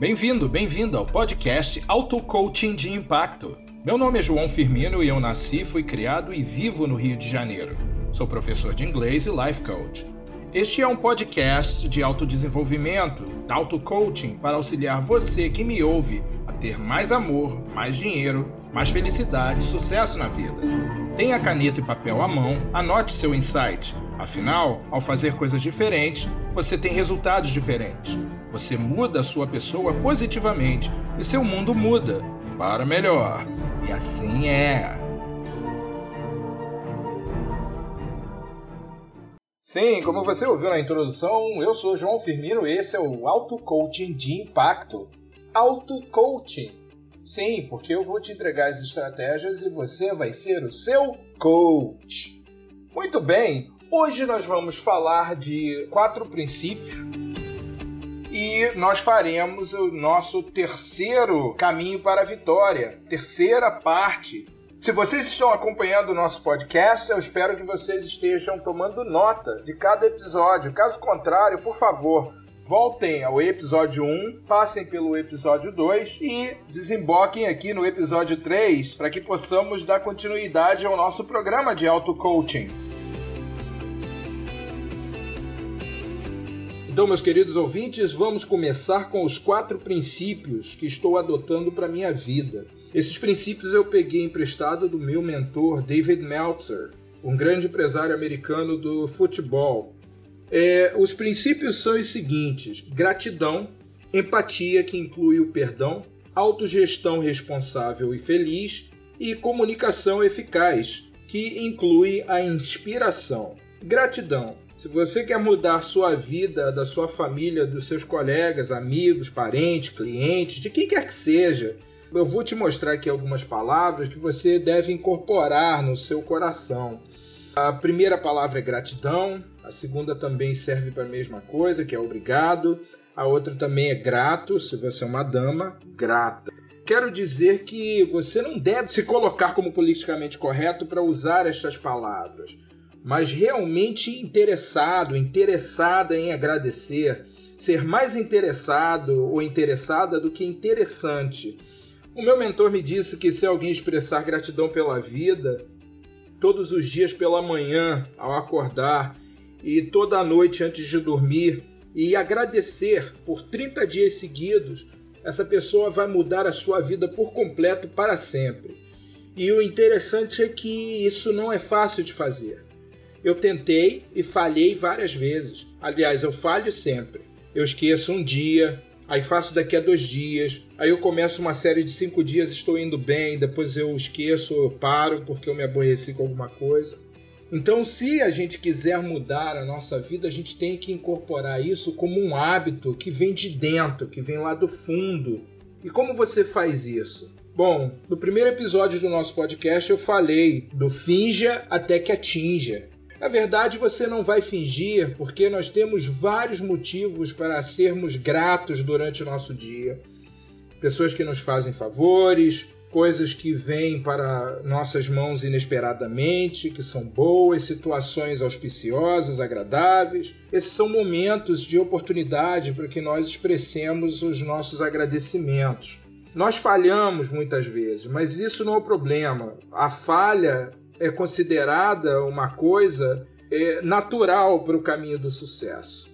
Bem-vindo, bem-vindo ao podcast Auto Coaching de Impacto. Meu nome é João Firmino e eu nasci, fui criado e vivo no Rio de Janeiro. Sou professor de inglês e life coach. Este é um podcast de autodesenvolvimento, auto coaching para auxiliar você que me ouve a ter mais amor, mais dinheiro, mais felicidade e sucesso na vida. Tenha caneta e papel à mão, anote seu insight. Afinal, ao fazer coisas diferentes, você tem resultados diferentes. Você muda a sua pessoa positivamente e seu mundo muda para melhor. E assim é. Sim, como você ouviu na introdução, eu sou João Firmino e esse é o Auto Coaching de Impacto. Auto Coaching. Sim, porque eu vou te entregar as estratégias e você vai ser o seu coach. Muito bem, hoje nós vamos falar de quatro princípios e nós faremos o nosso terceiro caminho para a vitória, terceira parte. Se vocês estão acompanhando o nosso podcast, eu espero que vocês estejam tomando nota de cada episódio. Caso contrário, por favor, voltem ao episódio 1, passem pelo episódio 2 e desemboquem aqui no episódio 3 para que possamos dar continuidade ao nosso programa de auto-coaching. Então, meus queridos ouvintes, vamos começar com os quatro princípios que estou adotando para minha vida. Esses princípios eu peguei emprestado do meu mentor David Meltzer, um grande empresário americano do futebol. É, os princípios são os seguintes: gratidão, empatia, que inclui o perdão, autogestão responsável e feliz, e comunicação eficaz, que inclui a inspiração. Gratidão se você quer mudar sua vida, da sua família, dos seus colegas, amigos, parentes, clientes, de quem quer que seja, eu vou te mostrar aqui algumas palavras que você deve incorporar no seu coração. A primeira palavra é gratidão, a segunda também serve para a mesma coisa, que é obrigado. A outra também é grato, se você é uma dama, grata. Quero dizer que você não deve se colocar como politicamente correto para usar estas palavras mas realmente interessado, interessada em agradecer, ser mais interessado ou interessada do que interessante. O meu mentor me disse que se alguém expressar gratidão pela vida, todos os dias pela manhã, ao acordar, e toda noite antes de dormir, e agradecer por 30 dias seguidos, essa pessoa vai mudar a sua vida por completo para sempre. E o interessante é que isso não é fácil de fazer. Eu tentei e falhei várias vezes. Aliás, eu falho sempre. Eu esqueço um dia, aí faço daqui a dois dias, aí eu começo uma série de cinco dias, estou indo bem, depois eu esqueço, eu paro porque eu me aborreci com alguma coisa. Então, se a gente quiser mudar a nossa vida, a gente tem que incorporar isso como um hábito que vem de dentro, que vem lá do fundo. E como você faz isso? Bom, no primeiro episódio do nosso podcast eu falei do finja até que atinja. Na verdade, você não vai fingir, porque nós temos vários motivos para sermos gratos durante o nosso dia. Pessoas que nos fazem favores, coisas que vêm para nossas mãos inesperadamente, que são boas, situações auspiciosas, agradáveis. Esses são momentos de oportunidade para que nós expressemos os nossos agradecimentos. Nós falhamos muitas vezes, mas isso não é o problema. A falha é considerada uma coisa é, natural para o caminho do sucesso.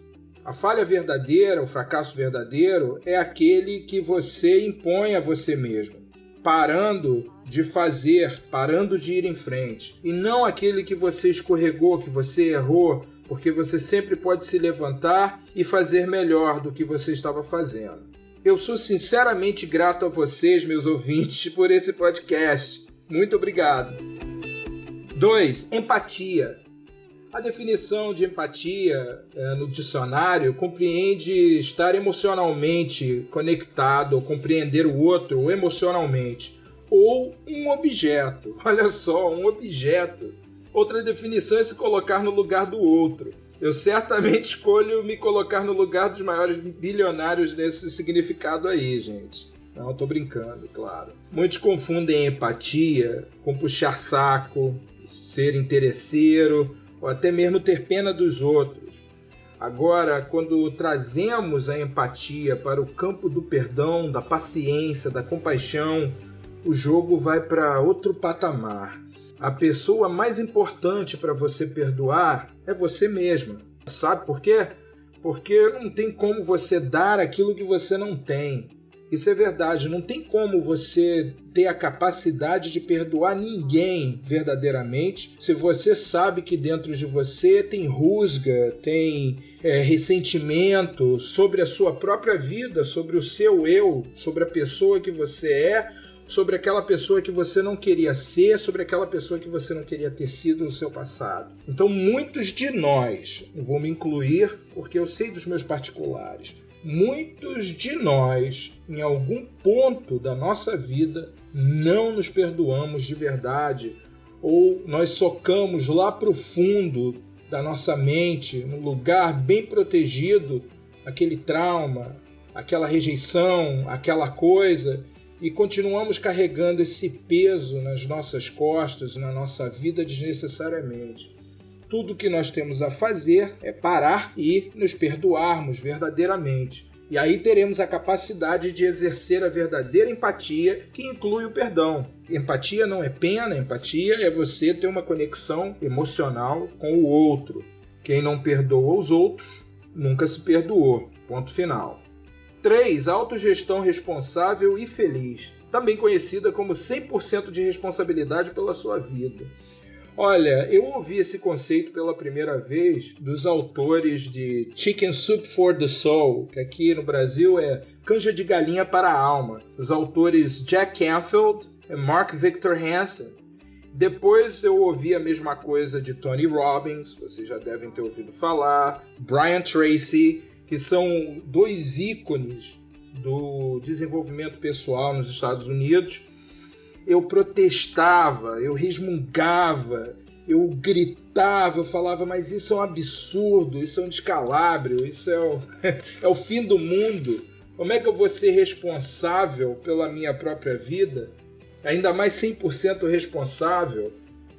A falha verdadeira, o fracasso verdadeiro, é aquele que você impõe a você mesmo, parando de fazer, parando de ir em frente, e não aquele que você escorregou, que você errou, porque você sempre pode se levantar e fazer melhor do que você estava fazendo. Eu sou sinceramente grato a vocês, meus ouvintes, por esse podcast. Muito obrigado. 2. Empatia. A definição de empatia é, no dicionário compreende estar emocionalmente conectado, ou compreender o outro emocionalmente, ou um objeto. Olha só, um objeto. Outra definição é se colocar no lugar do outro. Eu certamente escolho me colocar no lugar dos maiores bilionários nesse significado aí, gente. Não, estou brincando, claro. Muitos confundem empatia com puxar saco, ser interesseiro ou até mesmo ter pena dos outros. Agora, quando trazemos a empatia para o campo do perdão, da paciência, da compaixão, o jogo vai para outro patamar. A pessoa mais importante para você perdoar é você mesma. Sabe por quê? Porque não tem como você dar aquilo que você não tem. Isso é verdade. Não tem como você ter a capacidade de perdoar ninguém verdadeiramente se você sabe que dentro de você tem rusga, tem é, ressentimento sobre a sua própria vida, sobre o seu eu, sobre a pessoa que você é sobre aquela pessoa que você não queria ser, sobre aquela pessoa que você não queria ter sido no seu passado. Então, muitos de nós, vou me incluir porque eu sei dos meus particulares, muitos de nós, em algum ponto da nossa vida, não nos perdoamos de verdade, ou nós socamos lá para o fundo da nossa mente, num lugar bem protegido, aquele trauma, aquela rejeição, aquela coisa, e continuamos carregando esse peso nas nossas costas, na nossa vida desnecessariamente. Tudo que nós temos a fazer é parar e nos perdoarmos verdadeiramente. E aí teremos a capacidade de exercer a verdadeira empatia, que inclui o perdão. Empatia não é pena, empatia é você ter uma conexão emocional com o outro. Quem não perdoa os outros nunca se perdoou. Ponto final. 3. Autogestão responsável e feliz, também conhecida como 100% de responsabilidade pela sua vida. Olha, eu ouvi esse conceito pela primeira vez dos autores de Chicken Soup for the Soul, que aqui no Brasil é Canja de Galinha para a Alma, os autores Jack Canfield e Mark Victor Hansen. Depois eu ouvi a mesma coisa de Tony Robbins, vocês já devem ter ouvido falar, Brian Tracy, que são dois ícones do desenvolvimento pessoal nos Estados Unidos eu protestava, eu resmungava, eu gritava, eu falava, mas isso é um absurdo, isso é um descalabro, isso é o, é o fim do mundo. Como é que eu vou ser responsável pela minha própria vida? Ainda mais 100% responsável?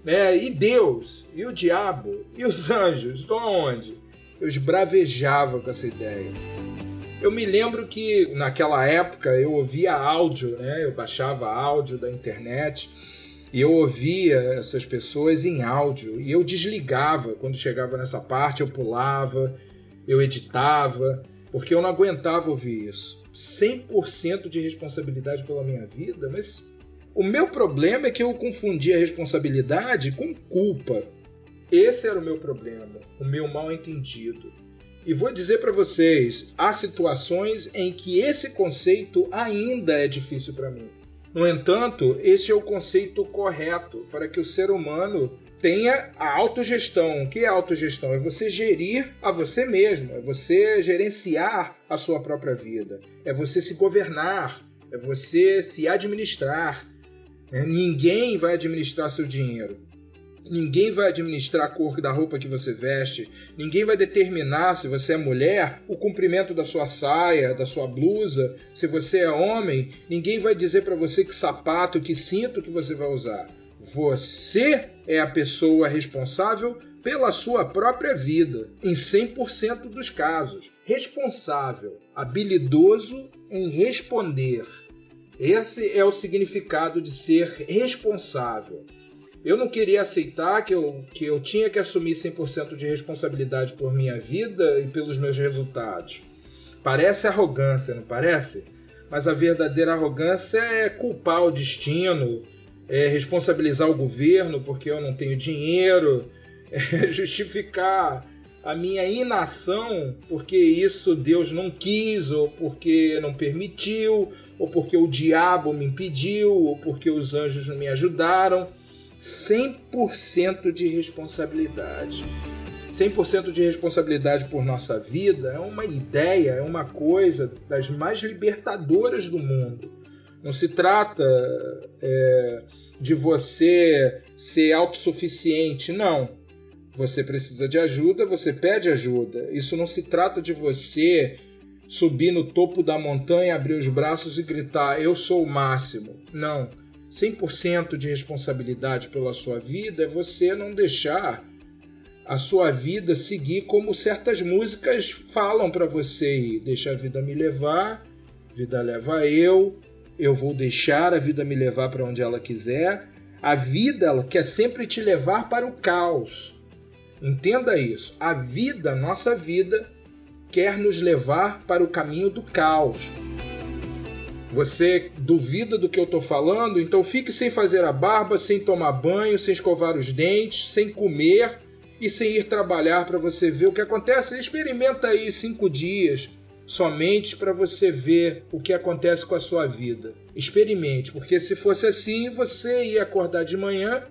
Né? E Deus? E o diabo? E os anjos? Estão aonde? Eu esbravejava com essa ideia. Eu me lembro que naquela época eu ouvia áudio, né? Eu baixava áudio da internet e eu ouvia essas pessoas em áudio e eu desligava quando chegava nessa parte, eu pulava, eu editava, porque eu não aguentava ouvir isso. 100% de responsabilidade pela minha vida, mas o meu problema é que eu confundia responsabilidade com culpa. Esse era o meu problema, o meu mal entendido. E vou dizer para vocês, há situações em que esse conceito ainda é difícil para mim. No entanto, esse é o conceito correto para que o ser humano tenha a autogestão. O que é autogestão? É você gerir a você mesmo, é você gerenciar a sua própria vida, é você se governar, é você se administrar. Ninguém vai administrar seu dinheiro. Ninguém vai administrar a cor da roupa que você veste. Ninguém vai determinar se você é mulher o comprimento da sua saia, da sua blusa. Se você é homem, ninguém vai dizer para você que sapato, que cinto que você vai usar. Você é a pessoa responsável pela sua própria vida, em 100% dos casos. Responsável, habilidoso em responder. Esse é o significado de ser responsável. Eu não queria aceitar que eu, que eu tinha que assumir 100% de responsabilidade por minha vida e pelos meus resultados. Parece arrogância, não parece? Mas a verdadeira arrogância é culpar o destino, é responsabilizar o governo porque eu não tenho dinheiro, é justificar a minha inação porque isso Deus não quis, ou porque não permitiu, ou porque o diabo me impediu, ou porque os anjos não me ajudaram. 100% de responsabilidade. 100% de responsabilidade por nossa vida é uma ideia, é uma coisa das mais libertadoras do mundo. Não se trata é, de você ser autossuficiente, não. Você precisa de ajuda, você pede ajuda. Isso não se trata de você subir no topo da montanha, abrir os braços e gritar: Eu sou o máximo. Não 100% de responsabilidade pela sua vida é você não deixar a sua vida seguir como certas músicas falam para você. Deixa a vida me levar, vida leva eu, eu vou deixar a vida me levar para onde ela quiser. A vida ela quer sempre te levar para o caos. Entenda isso. A vida, nossa vida, quer nos levar para o caminho do caos. Você duvida do que eu estou falando? Então fique sem fazer a barba, sem tomar banho, sem escovar os dentes, sem comer e sem ir trabalhar para você ver o que acontece. Experimenta aí cinco dias somente para você ver o que acontece com a sua vida. Experimente, porque se fosse assim, você ia acordar de manhã,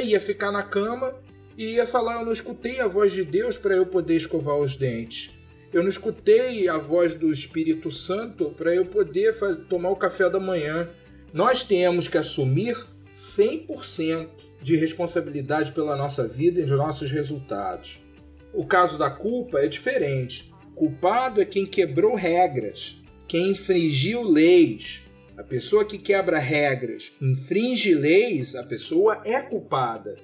ia ficar na cama e ia falar: Eu não escutei a voz de Deus para eu poder escovar os dentes. Eu não escutei a voz do Espírito Santo para eu poder fazer, tomar o café da manhã. Nós temos que assumir 100% de responsabilidade pela nossa vida e dos nossos resultados. O caso da culpa é diferente. Culpado é quem quebrou regras, quem infringiu leis. A pessoa que quebra regras, infringe leis, a pessoa é culpada.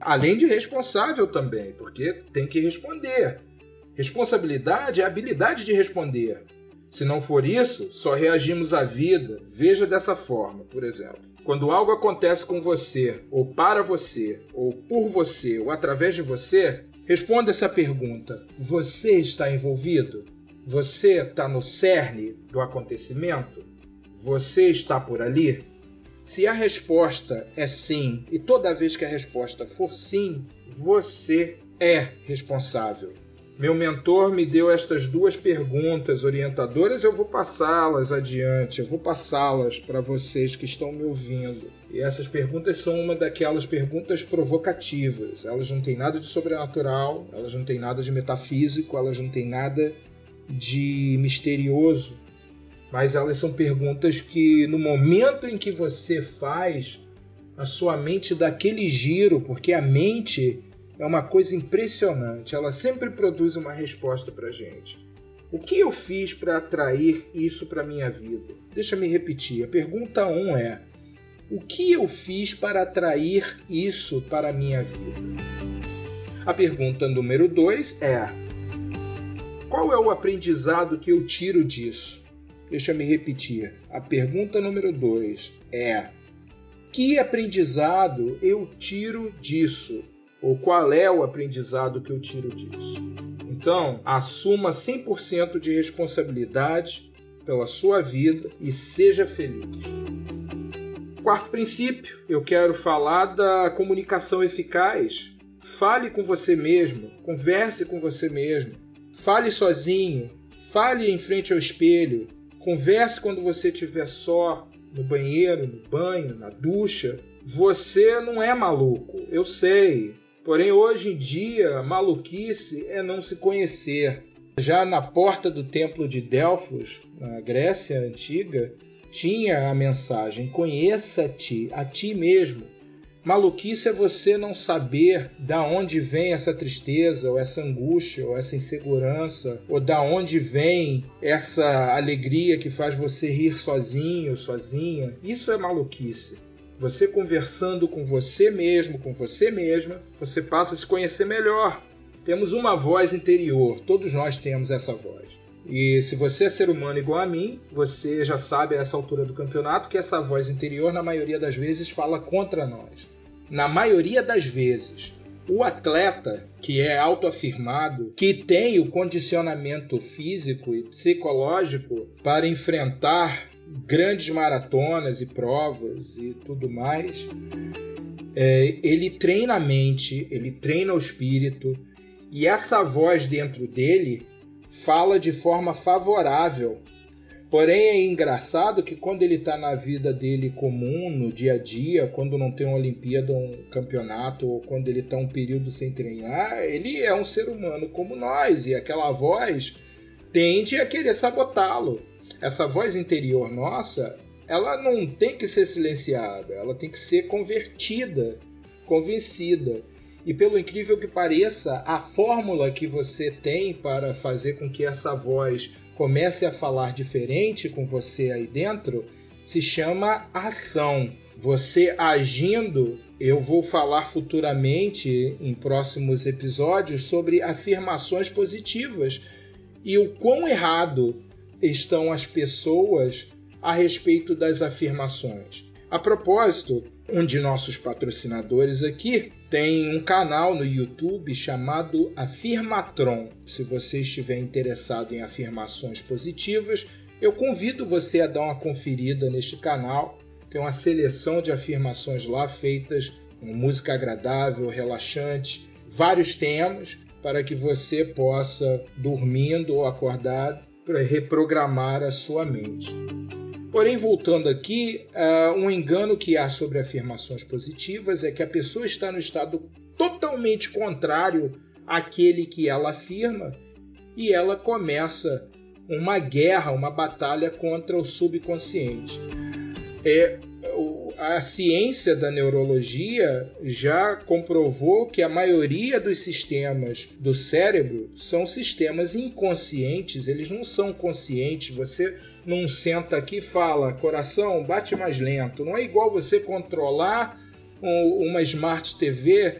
Além de responsável também, porque tem que responder. Responsabilidade é a habilidade de responder. Se não for isso, só reagimos à vida. Veja dessa forma, por exemplo. Quando algo acontece com você, ou para você, ou por você, ou através de você, responda essa pergunta: Você está envolvido? Você está no cerne do acontecimento? Você está por ali? Se a resposta é sim, e toda vez que a resposta for sim, você é responsável. Meu mentor me deu estas duas perguntas orientadoras, eu vou passá-las adiante, eu vou passá-las para vocês que estão me ouvindo. E essas perguntas são uma daquelas perguntas provocativas. Elas não têm nada de sobrenatural, elas não têm nada de metafísico, elas não têm nada de misterioso, mas elas são perguntas que no momento em que você faz, a sua mente dá aquele giro, porque a mente é uma coisa impressionante. Ela sempre produz uma resposta para gente. O que eu fiz para atrair isso para minha vida? Deixa me repetir. A pergunta 1 um é: o que eu fiz para atrair isso para minha vida? A pergunta número 2 é: qual é o aprendizado que eu tiro disso? Deixa me repetir. A pergunta número 2 é: que aprendizado eu tiro disso? Ou qual é o aprendizado que eu tiro disso. Então, assuma 100% de responsabilidade pela sua vida e seja feliz. Quarto princípio, eu quero falar da comunicação eficaz. Fale com você mesmo, converse com você mesmo. Fale sozinho, fale em frente ao espelho, converse quando você estiver só, no banheiro, no banho, na ducha. Você não é maluco, eu sei. Porém, hoje em dia, maluquice é não se conhecer. Já na porta do templo de Delfos, na Grécia antiga, tinha a mensagem: conheça-te a ti mesmo. Maluquice é você não saber da onde vem essa tristeza, ou essa angústia, ou essa insegurança, ou da onde vem essa alegria que faz você rir sozinho, sozinha. Isso é maluquice. Você conversando com você mesmo, com você mesma, você passa a se conhecer melhor. Temos uma voz interior, todos nós temos essa voz. E se você é ser humano igual a mim, você já sabe a essa altura do campeonato que essa voz interior, na maioria das vezes, fala contra nós. Na maioria das vezes. O atleta que é autoafirmado, que tem o condicionamento físico e psicológico para enfrentar grandes maratonas e provas e tudo mais, é, ele treina a mente, ele treina o espírito, e essa voz dentro dele fala de forma favorável. Porém, é engraçado que quando ele está na vida dele comum, no dia a dia, quando não tem uma Olimpíada, um campeonato, ou quando ele está um período sem treinar, ele é um ser humano como nós, e aquela voz tende a querer sabotá-lo essa voz interior nossa, ela não tem que ser silenciada, ela tem que ser convertida, convencida. E pelo incrível que pareça, a fórmula que você tem para fazer com que essa voz comece a falar diferente com você aí dentro se chama ação. Você agindo eu vou falar futuramente, em próximos episódios, sobre afirmações positivas e o quão errado estão as pessoas a respeito das afirmações. A propósito, um de nossos patrocinadores aqui tem um canal no YouTube chamado Afirmatron. Se você estiver interessado em afirmações positivas, eu convido você a dar uma conferida neste canal. Tem uma seleção de afirmações lá feitas com música agradável, relaxante, vários temas para que você possa, dormindo ou acordado, reprogramar a sua mente. Porém, voltando aqui, uh, um engano que há sobre afirmações positivas é que a pessoa está no estado totalmente contrário àquele que ela afirma e ela começa uma guerra, uma batalha contra o subconsciente. É, a ciência da neurologia já comprovou que a maioria dos sistemas do cérebro são sistemas inconscientes, eles não são conscientes. Você não senta aqui e fala, coração, bate mais lento. Não é igual você controlar uma Smart TV.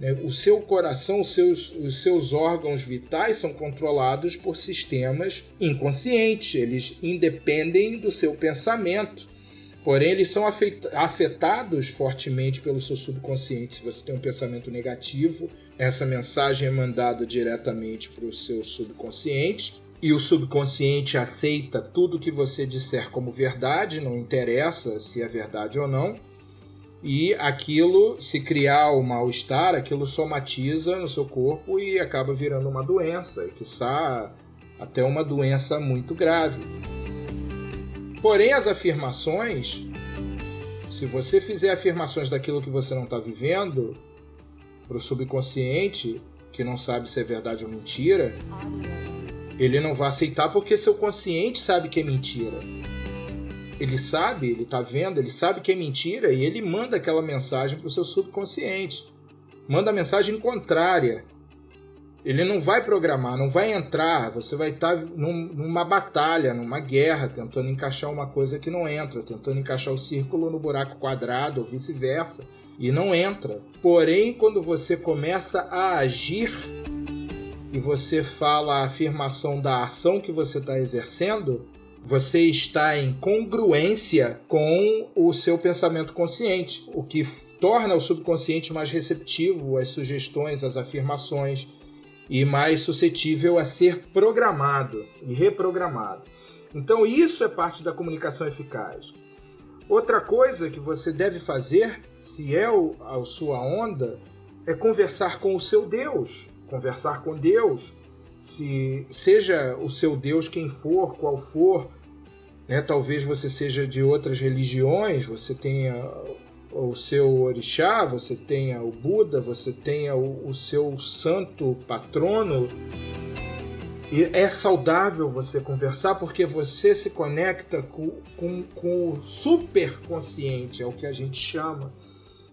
Né? O seu coração, os seus, os seus órgãos vitais são controlados por sistemas inconscientes, eles independem do seu pensamento. Porém, eles são afetados fortemente pelo seu subconsciente. Se você tem um pensamento negativo, essa mensagem é mandada diretamente para o seu subconsciente. E o subconsciente aceita tudo que você disser como verdade, não interessa se é verdade ou não. E aquilo, se criar o mal-estar, aquilo somatiza no seu corpo e acaba virando uma doença, e quiçá até uma doença muito grave. Porém, as afirmações, se você fizer afirmações daquilo que você não está vivendo, para o subconsciente, que não sabe se é verdade ou mentira, ele não vai aceitar porque seu consciente sabe que é mentira. Ele sabe, ele está vendo, ele sabe que é mentira e ele manda aquela mensagem para o seu subconsciente. Manda a mensagem contrária. Ele não vai programar, não vai entrar. Você vai estar num, numa batalha, numa guerra, tentando encaixar uma coisa que não entra, tentando encaixar o círculo no buraco quadrado ou vice-versa, e não entra. Porém, quando você começa a agir e você fala a afirmação da ação que você está exercendo, você está em congruência com o seu pensamento consciente, o que torna o subconsciente mais receptivo às sugestões, às afirmações e mais suscetível a ser programado e reprogramado. Então, isso é parte da comunicação eficaz. Outra coisa que você deve fazer, se é a sua onda, é conversar com o seu Deus. Conversar com Deus, se seja o seu Deus quem for, qual for, né? talvez você seja de outras religiões, você tenha o seu orixá, você tenha o Buda, você tenha o, o seu santo patrono. E é saudável você conversar porque você se conecta com, com, com o superconsciente, é o que a gente chama,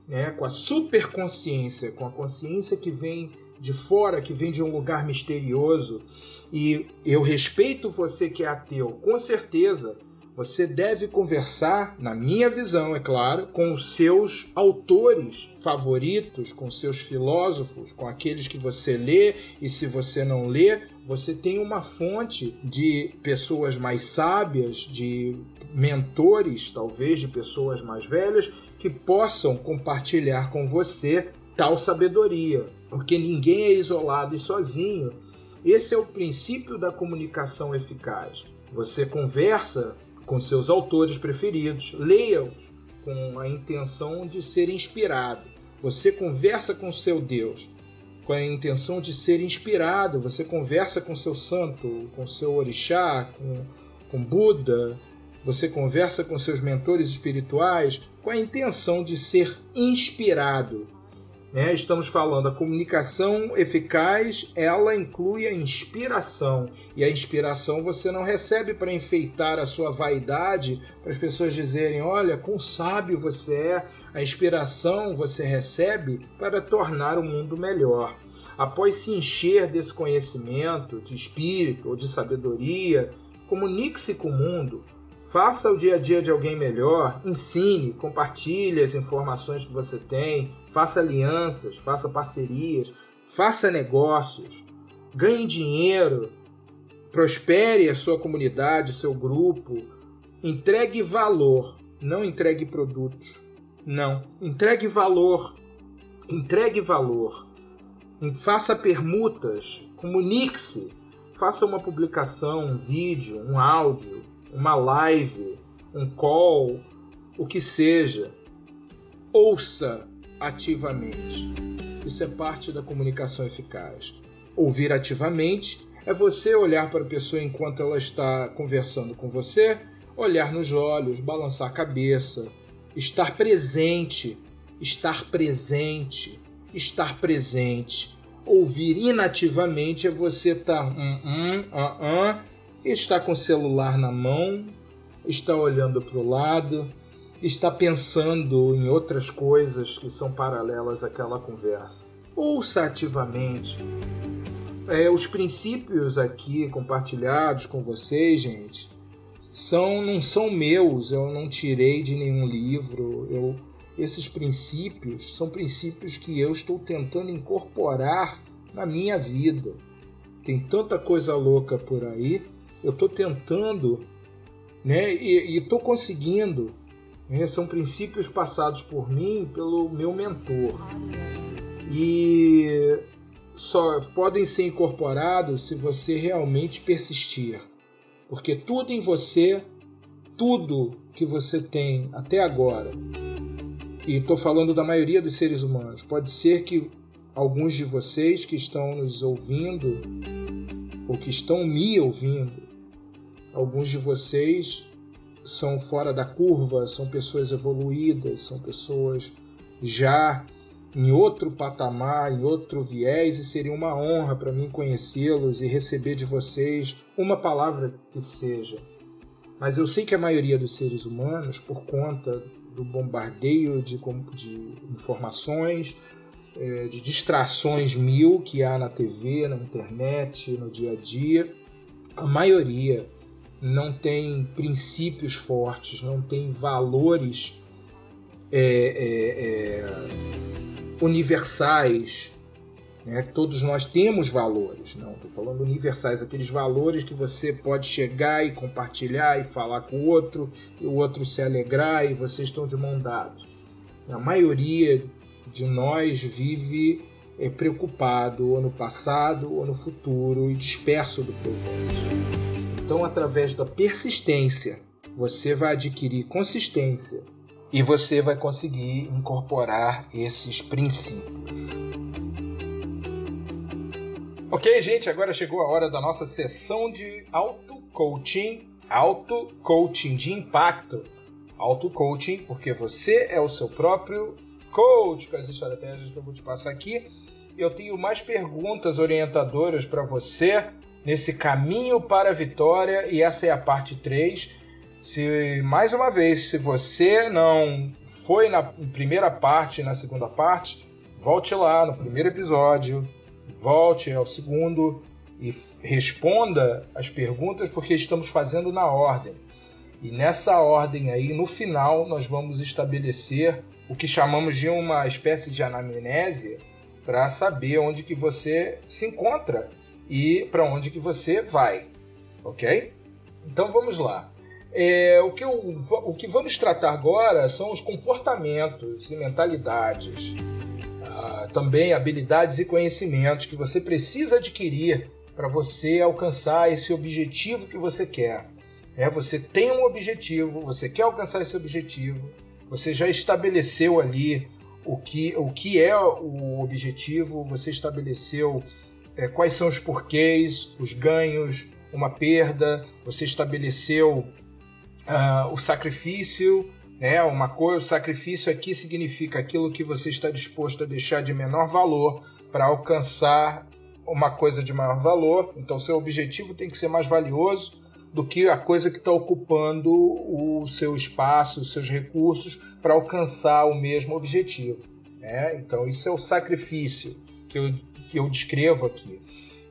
né? com a superconsciência, com a consciência que vem de fora, que vem de um lugar misterioso. E eu respeito você que é ateu, com certeza você deve conversar, na minha visão, é claro, com os seus autores favoritos, com seus filósofos, com aqueles que você lê, e se você não lê, você tem uma fonte de pessoas mais sábias, de mentores, talvez, de pessoas mais velhas, que possam compartilhar com você tal sabedoria, porque ninguém é isolado e sozinho. Esse é o princípio da comunicação eficaz. Você conversa com seus autores preferidos, leia-os com a intenção de ser inspirado. Você conversa com seu Deus com a intenção de ser inspirado, você conversa com seu santo, com seu orixá, com, com Buda, você conversa com seus mentores espirituais com a intenção de ser inspirado né? Estamos falando a comunicação eficaz, ela inclui a inspiração e a inspiração você não recebe para enfeitar a sua vaidade, para as pessoas dizerem, olha, quão sábio você é. A inspiração você recebe para tornar o mundo melhor. Após se encher desse conhecimento de espírito ou de sabedoria, comunique-se com o mundo, Faça o dia a dia de alguém melhor, ensine, compartilhe as informações que você tem, faça alianças, faça parcerias, faça negócios, ganhe dinheiro, prospere a sua comunidade, seu grupo, entregue valor, não entregue produtos. Não, entregue valor, entregue valor. Faça permutas, comunique-se, faça uma publicação, um vídeo, um áudio, uma live, um call, o que seja. Ouça ativamente. Isso é parte da comunicação eficaz. Ouvir ativamente é você olhar para a pessoa enquanto ela está conversando com você, olhar nos olhos, balançar a cabeça, estar presente, estar presente, estar presente. Ouvir inativamente é você estar tá, hum, hum, ah, ah, está com o celular na mão, está olhando para o lado, está pensando em outras coisas que são paralelas àquela conversa. Ouça ativamente. É, os princípios aqui compartilhados com vocês, gente, são não são meus, eu não tirei de nenhum livro. Eu, esses princípios são princípios que eu estou tentando incorporar na minha vida. Tem tanta coisa louca por aí eu estou tentando né, e estou conseguindo. Né, são princípios passados por mim pelo meu mentor. E só podem ser incorporados se você realmente persistir. Porque tudo em você, tudo que você tem até agora, e estou falando da maioria dos seres humanos, pode ser que alguns de vocês que estão nos ouvindo ou que estão me ouvindo Alguns de vocês são fora da curva, são pessoas evoluídas, são pessoas já em outro patamar, em outro viés, e seria uma honra para mim conhecê-los e receber de vocês uma palavra que seja. Mas eu sei que a maioria dos seres humanos, por conta do bombardeio de, de informações, é, de distrações mil que há na TV, na internet, no dia a dia, a maioria não tem princípios fortes, não tem valores é, é, é, universais. Né? Todos nós temos valores, não estou falando universais, aqueles valores que você pode chegar e compartilhar e falar com o outro, e o outro se alegrar e vocês estão de mão dadas. A maioria de nós vive é, preocupado ou no passado ou no futuro e disperso do presente. Então, através da persistência, você vai adquirir consistência e você vai conseguir incorporar esses princípios. Ok, gente, agora chegou a hora da nossa sessão de auto-coaching, auto-coaching de impacto. Auto-coaching, porque você é o seu próprio coach com as estratégias que eu vou te passar aqui. Eu tenho mais perguntas orientadoras para você nesse caminho para a vitória e essa é a parte 3. Se mais uma vez, se você não foi na primeira parte na segunda parte, volte lá no primeiro episódio, volte ao segundo e responda as perguntas porque estamos fazendo na ordem. E nessa ordem aí, no final, nós vamos estabelecer o que chamamos de uma espécie de anamnese para saber onde que você se encontra e para onde que você vai, ok? Então vamos lá. É, o, que eu, o que vamos tratar agora são os comportamentos e mentalidades, ah, também habilidades e conhecimentos que você precisa adquirir para você alcançar esse objetivo que você quer. É, você tem um objetivo, você quer alcançar esse objetivo, você já estabeleceu ali o que, o que é o objetivo, você estabeleceu é, quais são os porquês, os ganhos, uma perda, você estabeleceu uh, o sacrifício, né? Uma coisa, o sacrifício aqui significa aquilo que você está disposto a deixar de menor valor para alcançar uma coisa de maior valor. Então, seu objetivo tem que ser mais valioso do que a coisa que está ocupando o seu espaço, os seus recursos para alcançar o mesmo objetivo. Né? Então, isso é o sacrifício que eu que eu descrevo aqui.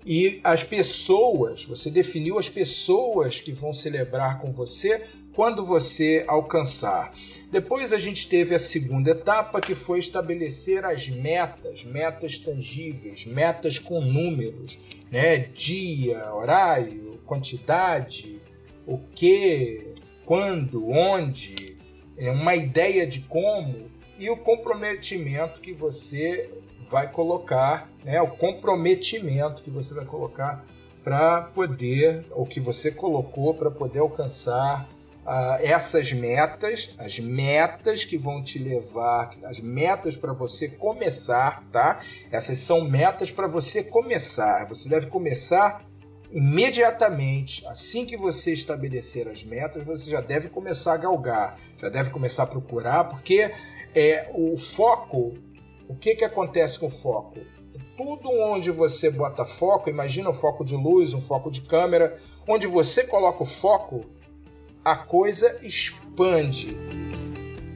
E as pessoas, você definiu as pessoas que vão celebrar com você quando você alcançar. Depois a gente teve a segunda etapa, que foi estabelecer as metas, metas tangíveis, metas com números, né? dia, horário, quantidade, o que, quando, onde, é uma ideia de como e o comprometimento que você vai colocar, né? o comprometimento que você vai colocar para poder, ou que você colocou para poder alcançar uh, essas metas, as metas que vão te levar, as metas para você começar, tá? Essas são metas para você começar. Você deve começar imediatamente, assim que você estabelecer as metas, você já deve começar a galgar, já deve começar a procurar, porque é o foco. O que, que acontece com o foco? Tudo onde você bota foco, imagina um foco de luz, um foco de câmera, onde você coloca o foco, a coisa expande.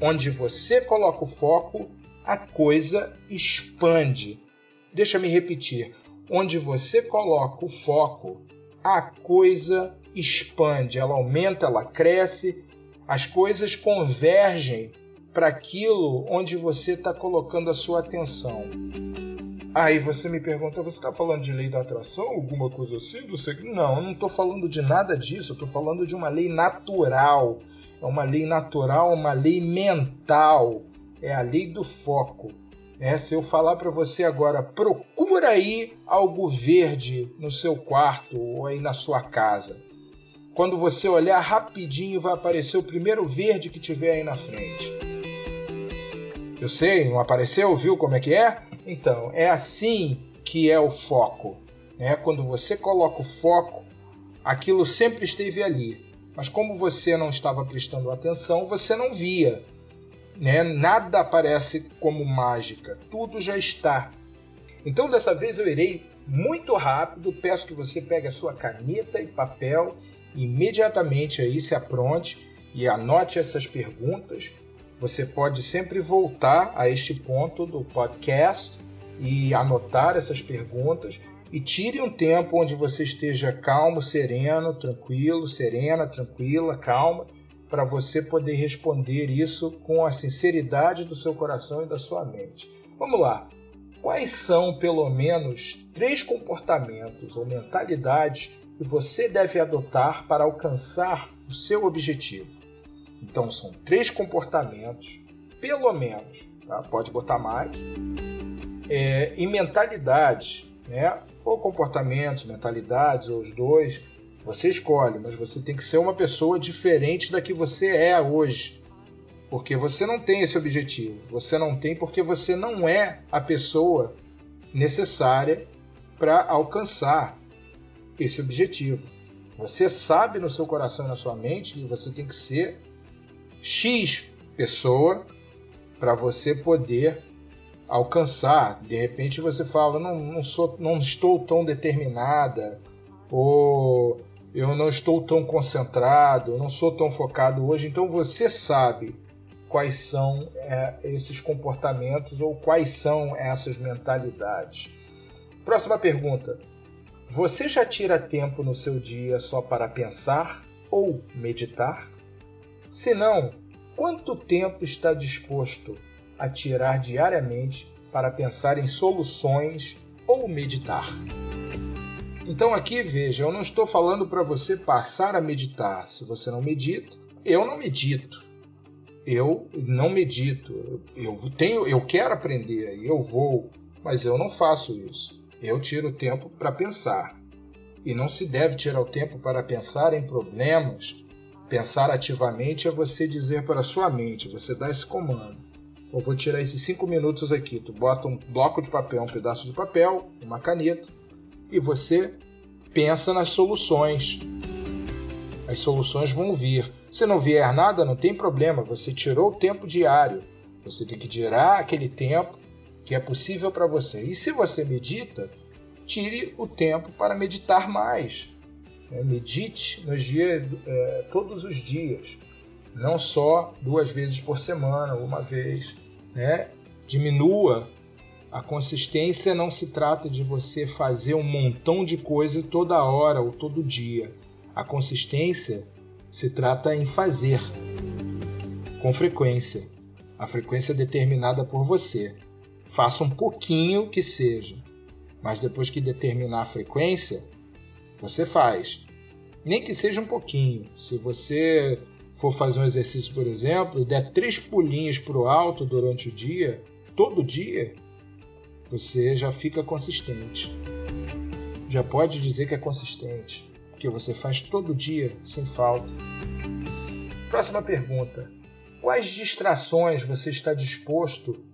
Onde você coloca o foco, a coisa expande. Deixa me repetir. Onde você coloca o foco, a coisa expande, ela aumenta, ela cresce, as coisas convergem para aquilo onde você está colocando a sua atenção. Aí você me pergunta, você está falando de lei da atração, alguma coisa assim? Não, eu não estou falando de nada disso, eu estou falando de uma lei natural. É uma lei natural, uma lei mental. É a lei do foco. É, se eu falar para você agora, procura aí algo verde no seu quarto ou aí na sua casa. Quando você olhar rapidinho, vai aparecer o primeiro verde que tiver aí na frente. Eu sei, não apareceu? Viu como é que é? Então, é assim que é o foco. Né? Quando você coloca o foco, aquilo sempre esteve ali. Mas como você não estava prestando atenção, você não via. Né? Nada aparece como mágica, tudo já está. Então, dessa vez eu irei muito rápido. Peço que você pegue a sua caneta e papel imediatamente aí se apronte e anote essas perguntas você pode sempre voltar a este ponto do podcast e anotar essas perguntas e tire um tempo onde você esteja calmo, sereno, tranquilo, serena, tranquila, calma, para você poder responder isso com a sinceridade do seu coração e da sua mente. Vamos lá. Quais são, pelo menos, três comportamentos ou mentalidades que você deve adotar para alcançar o seu objetivo? Então são três comportamentos, pelo menos, tá? pode botar mais, é, e mentalidades, né? ou comportamentos, mentalidades, ou os dois, você escolhe, mas você tem que ser uma pessoa diferente da que você é hoje. Porque você não tem esse objetivo. Você não tem porque você não é a pessoa necessária para alcançar esse objetivo. Você sabe no seu coração e na sua mente que você tem que ser X pessoa para você poder alcançar. De repente você fala, não, não, sou, não estou tão determinada, ou eu não estou tão concentrado, não sou tão focado hoje. Então você sabe quais são é, esses comportamentos ou quais são essas mentalidades. Próxima pergunta. Você já tira tempo no seu dia só para pensar ou meditar? Se não, quanto tempo está disposto a tirar diariamente para pensar em soluções ou meditar? Então aqui veja, eu não estou falando para você passar a meditar. Se você não medita, eu não medito. Eu não medito. Eu tenho, eu quero aprender, eu vou, mas eu não faço isso. Eu tiro tempo para pensar. E não se deve tirar o tempo para pensar em problemas Pensar ativamente é você dizer para a sua mente, você dá esse comando. Eu vou tirar esses cinco minutos aqui. Tu bota um bloco de papel, um pedaço de papel, uma caneta e você pensa nas soluções. As soluções vão vir. Se não vier nada, não tem problema. Você tirou o tempo diário. Você tem que tirar aquele tempo que é possível para você. E se você medita, tire o tempo para meditar mais. É, medite nos dias, é, todos os dias, não só duas vezes por semana, uma vez. Né? Diminua A consistência não se trata de você fazer um montão de coisa toda hora ou todo dia. A consistência se trata em fazer com frequência. A frequência é determinada por você. Faça um pouquinho que seja, mas depois que determinar a frequência, você faz. Nem que seja um pouquinho. Se você for fazer um exercício, por exemplo, der três pulinhos para o alto durante o dia, todo dia, você já fica consistente. Já pode dizer que é consistente, porque você faz todo dia, sem falta. Próxima pergunta: Quais distrações você está disposto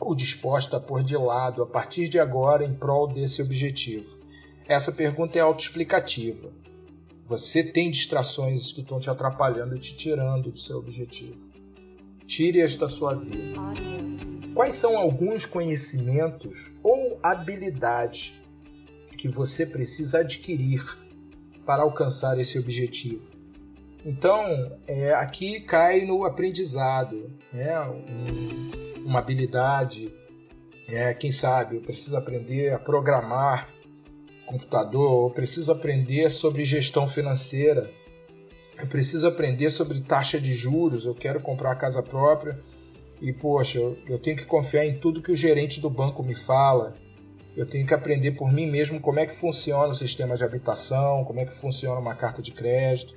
ou disposta a pôr de lado a partir de agora em prol desse objetivo? Essa pergunta é autoexplicativa. Você tem distrações que estão te atrapalhando e te tirando do seu objetivo. Tire-as da sua vida. Quais são alguns conhecimentos ou habilidades que você precisa adquirir para alcançar esse objetivo? Então, é, aqui cai no aprendizado, né? Um, uma habilidade. É, quem sabe, eu preciso aprender a programar computador, eu preciso aprender sobre gestão financeira, eu preciso aprender sobre taxa de juros, eu quero comprar uma casa própria e, poxa, eu, eu tenho que confiar em tudo que o gerente do banco me fala, eu tenho que aprender por mim mesmo como é que funciona o sistema de habitação, como é que funciona uma carta de crédito.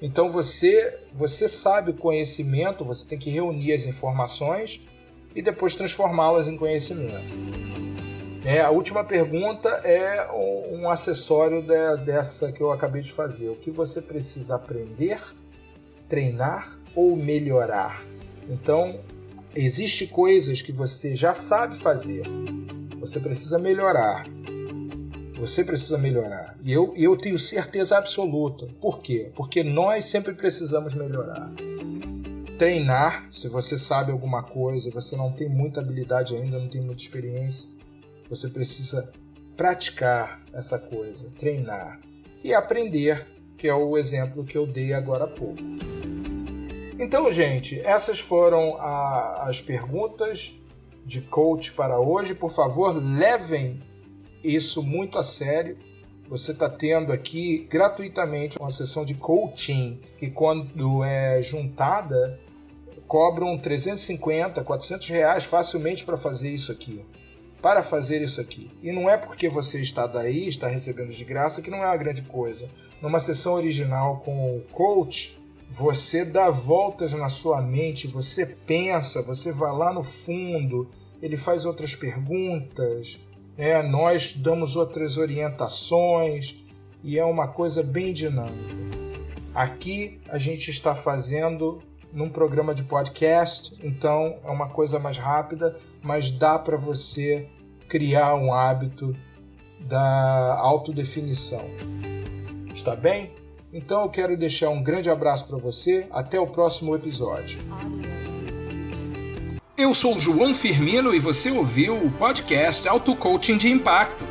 Então você, você sabe o conhecimento, você tem que reunir as informações e depois transformá-las em conhecimento. É, a última pergunta é um acessório de, dessa que eu acabei de fazer. O que você precisa aprender, treinar ou melhorar? Então, existe coisas que você já sabe fazer. Você precisa melhorar. Você precisa melhorar. E eu, eu tenho certeza absoluta. Por quê? Porque nós sempre precisamos melhorar. Treinar, se você sabe alguma coisa, você não tem muita habilidade ainda, não tem muita experiência, você precisa praticar essa coisa, treinar e aprender, que é o exemplo que eu dei agora há pouco. Então, gente, essas foram a, as perguntas de coach para hoje. Por favor, levem isso muito a sério. Você está tendo aqui gratuitamente uma sessão de coaching que, quando é juntada, cobram 350, 400 reais facilmente para fazer isso aqui para fazer isso aqui. E não é porque você está daí, está recebendo de graça, que não é uma grande coisa. Numa sessão original com o coach, você dá voltas na sua mente, você pensa, você vai lá no fundo, ele faz outras perguntas, né? nós damos outras orientações e é uma coisa bem dinâmica. Aqui a gente está fazendo num programa de podcast, então é uma coisa mais rápida, mas dá para você criar um hábito da autodefinição. Está bem? Então eu quero deixar um grande abraço para você. Até o próximo episódio. Eu sou João Firmino e você ouviu o podcast Auto Coaching de Impacto.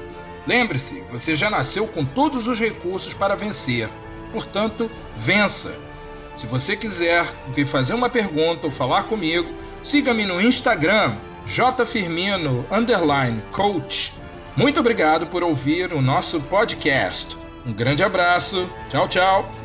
Lembre-se, você já nasceu com todos os recursos para vencer. Portanto, vença. Se você quiser vir fazer uma pergunta ou falar comigo, siga-me no Instagram, jfirmino, coach. Muito obrigado por ouvir o nosso podcast. Um grande abraço. Tchau, tchau.